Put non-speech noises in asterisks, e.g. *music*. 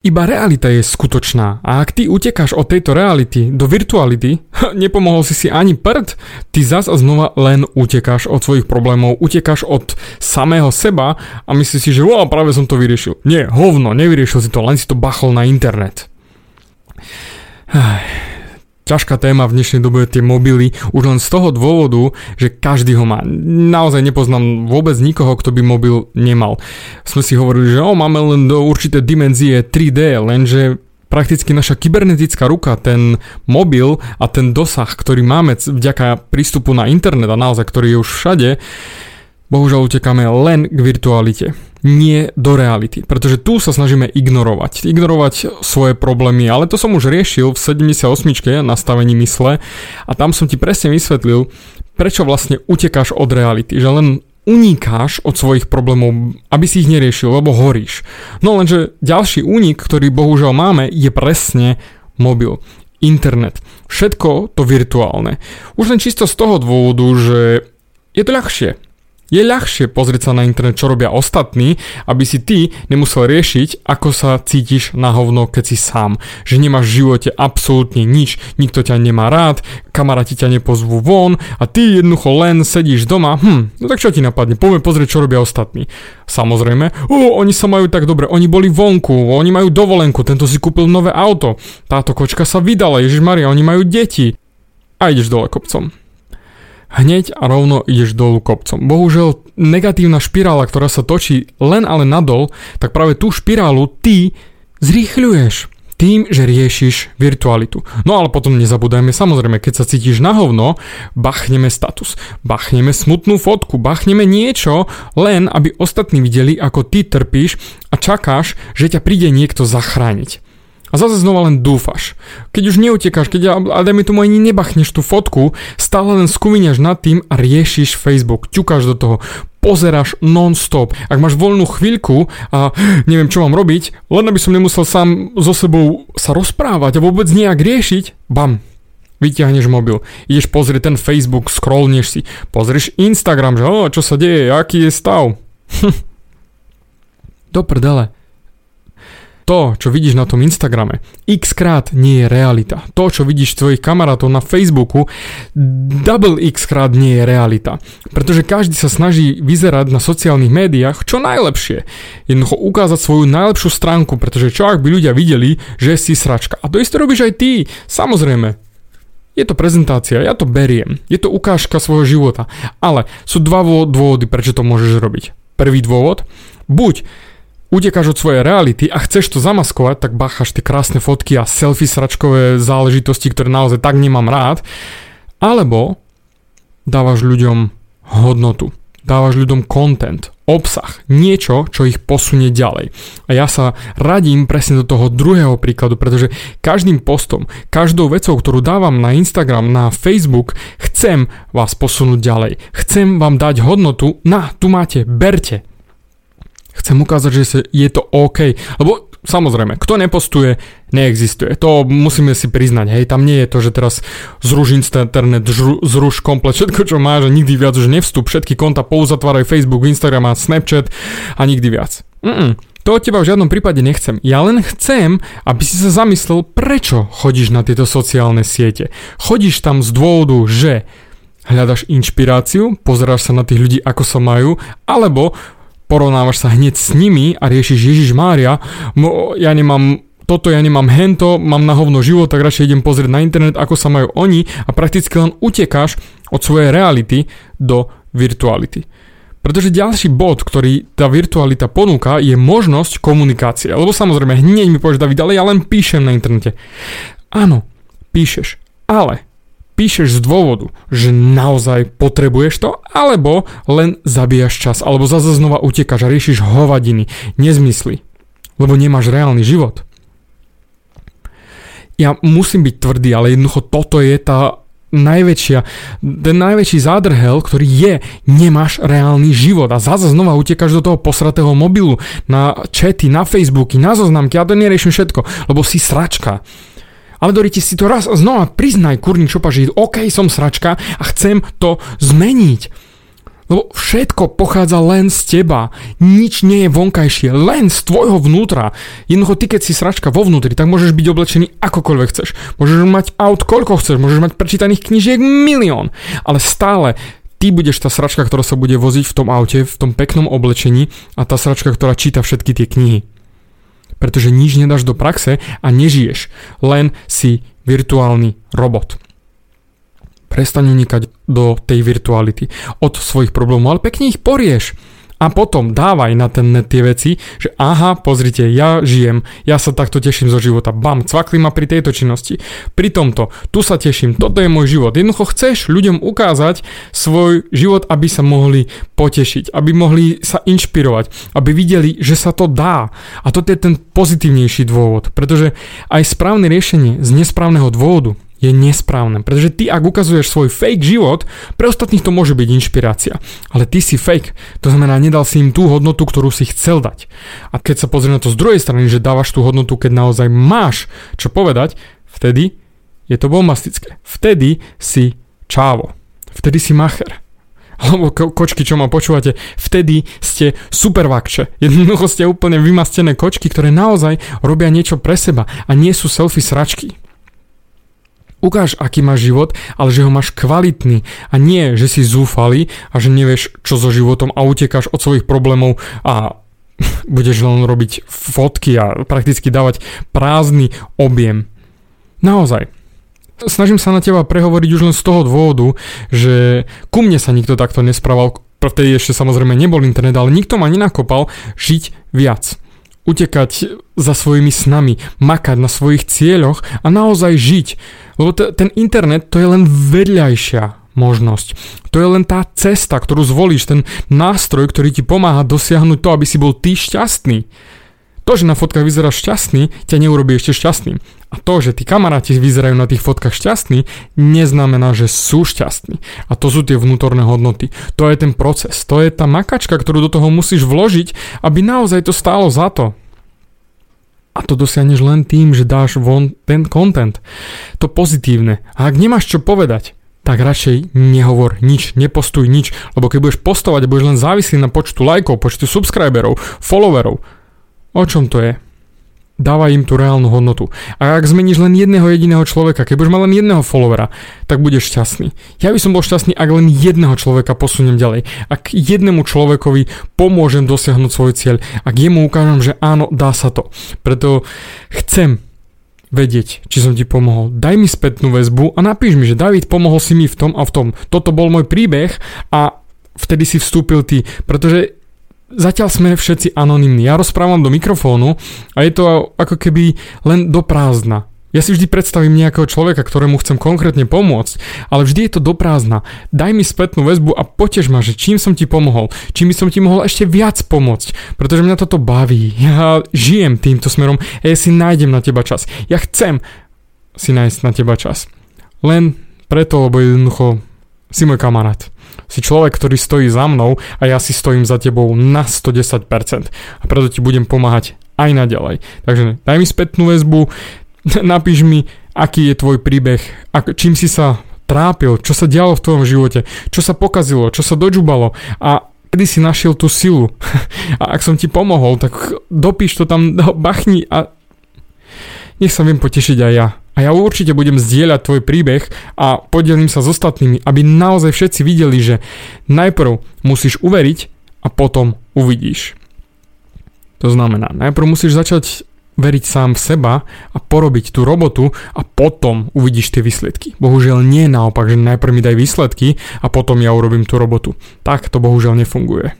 Iba realita je skutočná a ak ty utekáš od tejto reality do virtuality, *laughs* nepomohol si si ani prd, ty zas a znova len utekáš od svojich problémov, utekáš od samého seba a myslíš si, že o, práve som to vyriešil. Nie, hovno, nevyriešil si to, len si to bachol na internet. Ťažká téma v dnešnej dobe tie mobily, už len z toho dôvodu, že každý ho má. Naozaj nepoznám vôbec nikoho, kto by mobil nemal. Sme si hovorili, že o, máme len do určité dimenzie 3D, lenže prakticky naša kybernetická ruka, ten mobil a ten dosah, ktorý máme vďaka prístupu na internet a naozaj, ktorý je už všade, bohužiaľ utekáme len k virtualite nie do reality. Pretože tu sa snažíme ignorovať. Ignorovať svoje problémy, ale to som už riešil v 78. nastavení mysle a tam som ti presne vysvetlil, prečo vlastne utekáš od reality. Že len unikáš od svojich problémov, aby si ich neriešil, lebo horíš. No lenže ďalší únik, ktorý bohužiaľ máme, je presne mobil internet. Všetko to virtuálne. Už len čisto z toho dôvodu, že je to ľahšie. Je ľahšie pozrieť sa na internet, čo robia ostatní, aby si ty nemusel riešiť, ako sa cítiš na hovno, keď si sám. Že nemáš v živote absolútne nič, nikto ťa nemá rád, kamaráti ťa nepozvú von a ty jednoducho len sedíš doma. Hm, no tak čo ti napadne? Poďme pozrieť, čo robia ostatní. Samozrejme, o, oni sa majú tak dobre, oni boli vonku, oni majú dovolenku, tento si kúpil nové auto, táto kočka sa vydala, Ježiš Maria, oni majú deti. A ideš dole kopcom hneď a rovno ideš dolu kopcom. Bohužiaľ, negatívna špirála, ktorá sa točí len ale nadol, tak práve tú špirálu ty zrýchľuješ tým, že riešiš virtualitu. No ale potom nezabúdajme, samozrejme, keď sa cítiš na hovno, bachneme status, bachneme smutnú fotku, bachneme niečo, len aby ostatní videli, ako ty trpíš a čakáš, že ťa príde niekto zachrániť. A zase znova len dúfaš. Keď už neutekáš, keď a dajme tomu ani nebachneš tú fotku, stále len skúviniaš nad tým a riešiš Facebook, ťukáš do toho, pozeráš non-stop. Ak máš voľnú chvíľku a neviem čo mám robiť, len aby som nemusel sám so sebou sa rozprávať a vôbec nejak riešiť, bam, vyťahneš mobil, ideš pozrieť ten Facebook, scrollneš si, pozrieš Instagram, že o, čo sa deje, aký je stav. *laughs* Do prdele to, čo vidíš na tom Instagrame, x krát nie je realita. To, čo vidíš svojich kamarátov na Facebooku, double x krát nie je realita. Pretože každý sa snaží vyzerať na sociálnych médiách čo najlepšie. Jednoducho ukázať svoju najlepšiu stránku, pretože čo ak by ľudia videli, že si sračka. A to isté robíš aj ty, samozrejme. Je to prezentácia, ja to beriem. Je to ukážka svojho života. Ale sú dva dôvody, prečo to môžeš robiť. Prvý dôvod, buď utekáš od svojej reality a chceš to zamaskovať, tak bacháš tie krásne fotky a selfie sračkové záležitosti, ktoré naozaj tak nemám rád. Alebo dávaš ľuďom hodnotu. Dávaš ľuďom content, obsah, niečo, čo ich posunie ďalej. A ja sa radím presne do toho druhého príkladu, pretože každým postom, každou vecou, ktorú dávam na Instagram, na Facebook, chcem vás posunúť ďalej. Chcem vám dať hodnotu, na, tu máte, berte, Chcem ukázať, že je to OK. Lebo samozrejme, kto nepostuje, neexistuje. To musíme si priznať, hej, tam nie je to, že teraz zruž internet, zruž komplet všetko, čo máš a nikdy viac už nevstup, všetky konta pouzatváraj Facebook, Instagram a Snapchat a nikdy viac. Mm-mm. To od teba v žiadnom prípade nechcem. Ja len chcem, aby si sa zamyslel, prečo chodíš na tieto sociálne siete. Chodíš tam z dôvodu, že hľadaš inšpiráciu, pozeráš sa na tých ľudí, ako sa majú, alebo porovnávaš sa hneď s nimi a riešiš Ježiš Mária, ja nemám toto ja nemám hento, mám na hovno život, tak radšej idem pozrieť na internet, ako sa majú oni a prakticky len utekáš od svojej reality do virtuality. Pretože ďalší bod, ktorý tá virtualita ponúka, je možnosť komunikácie. Lebo samozrejme, hneď mi povieš, David, ale ja len píšem na internete. Áno, píšeš, ale píšeš z dôvodu, že naozaj potrebuješ to, alebo len zabíjaš čas, alebo zase znova utekáš a riešiš hovadiny, nezmysly, lebo nemáš reálny život. Ja musím byť tvrdý, ale jednoducho toto je tá najväčšia, ten najväčší zádrhel, ktorý je, nemáš reálny život a zase znova utekáš do toho posratého mobilu, na chaty, na Facebooky, na zoznamky, ja to neriešim všetko, lebo si sračka. Ale Doriti si to raz znova priznaj, kurník šopa, že OK, som sračka a chcem to zmeniť. Lebo všetko pochádza len z teba. Nič nie je vonkajšie, len z tvojho vnútra. Jednoducho ty, keď si sračka vo vnútri, tak môžeš byť oblečený akokoľvek chceš. Môžeš mať aut koľko chceš, môžeš mať prečítaných knížiek milión. Ale stále ty budeš tá sračka, ktorá sa bude voziť v tom aute, v tom peknom oblečení a tá sračka, ktorá číta všetky tie knihy. Pretože nič nedáš do praxe a nežiješ. Len si virtuálny robot. Prestaň unikať do tej virtuality od svojich problémov, ale pekne ich porieš a potom dávaj na ten net tie veci, že aha, pozrite, ja žijem, ja sa takto teším zo života, bam, cvakli ma pri tejto činnosti, pri tomto, tu sa teším, toto je môj život. Jednoducho chceš ľuďom ukázať svoj život, aby sa mohli potešiť, aby mohli sa inšpirovať, aby videli, že sa to dá. A toto je ten pozitívnejší dôvod, pretože aj správne riešenie z nesprávneho dôvodu je nesprávne. Pretože ty, ak ukazuješ svoj fake život, pre ostatných to môže byť inšpirácia. Ale ty si fake. To znamená, nedal si im tú hodnotu, ktorú si chcel dať. A keď sa pozrie na to z druhej strany, že dávaš tú hodnotu, keď naozaj máš čo povedať, vtedy je to bombastické. Vtedy si čávo. Vtedy si macher. *laughs* Alebo ko- kočky, čo ma počúvate, vtedy ste super. Jednoducho ste úplne vymastené kočky, ktoré naozaj robia niečo pre seba a nie sú selfie sračky. Ukáž, aký máš život, ale že ho máš kvalitný a nie, že si zúfalý a že nevieš, čo so životom a utekáš od svojich problémov a *laughs* budeš len robiť fotky a prakticky dávať prázdny objem. Naozaj. Snažím sa na teba prehovoriť už len z toho dôvodu, že ku mne sa nikto takto nesprával, vtedy ešte samozrejme nebol internet, ale nikto ma nenakopal žiť viac utekať za svojimi snami, makať na svojich cieľoch a naozaj žiť. Lebo t- ten internet to je len vedľajšia možnosť. To je len tá cesta, ktorú zvolíš, ten nástroj, ktorý ti pomáha dosiahnuť to, aby si bol ty šťastný. To, že na fotkách vyzeráš šťastný, ťa neurobí ešte šťastným. A to, že tí kamaráti vyzerajú na tých fotkách šťastní, neznamená, že sú šťastní. A to sú tie vnútorné hodnoty. To je ten proces. To je tá makačka, ktorú do toho musíš vložiť, aby naozaj to stálo za to. A to dosiahneš len tým, že dáš von ten content. To pozitívne. A ak nemáš čo povedať, tak radšej nehovor nič, nepostuj nič, lebo keď budeš postovať a budeš len závislý na počtu lajkov, počtu subscriberov, followerov, o čom to je? dáva im tú reálnu hodnotu. A ak zmeníš len jedného jediného človeka, keď budeš mať len jedného followera, tak budeš šťastný. Ja by som bol šťastný, ak len jedného človeka posuniem ďalej. Ak jednému človekovi pomôžem dosiahnuť svoj cieľ, ak jemu ukážem, že áno, dá sa to. Preto chcem vedieť, či som ti pomohol. Daj mi spätnú väzbu a napíš mi, že David, pomohol si mi v tom a v tom. Toto bol môj príbeh a vtedy si vstúpil ty, pretože zatiaľ sme všetci anonimní. Ja rozprávam do mikrofónu a je to ako keby len do prázdna. Ja si vždy predstavím nejakého človeka, ktorému chcem konkrétne pomôcť, ale vždy je to do prázdna. Daj mi spätnú väzbu a potež ma, že čím som ti pomohol, čím by som ti mohol ešte viac pomôcť, pretože mňa toto baví. Ja žijem týmto smerom a ja si nájdem na teba čas. Ja chcem si nájsť na teba čas. Len preto, lebo jednoducho si môj kamarát si človek, ktorý stojí za mnou a ja si stojím za tebou na 110% a preto ti budem pomáhať aj naďalej. Takže daj mi spätnú väzbu, *laughs* napíš mi, aký je tvoj príbeh, ak, čím si sa trápil, čo sa dialo v tvojom živote, čo sa pokazilo, čo sa dožubalo a kedy si našiel tú silu. *laughs* A ak som ti pomohol, tak dopíš to tam, bachni a nech sa viem potešiť aj ja. A ja určite budem zdieľať tvoj príbeh a podelím sa s ostatnými, aby naozaj všetci videli, že najprv musíš uveriť a potom uvidíš. To znamená, najprv musíš začať veriť sám v seba a porobiť tú robotu a potom uvidíš tie výsledky. Bohužiaľ nie naopak, že najprv mi daj výsledky a potom ja urobím tú robotu. Tak to bohužiaľ nefunguje.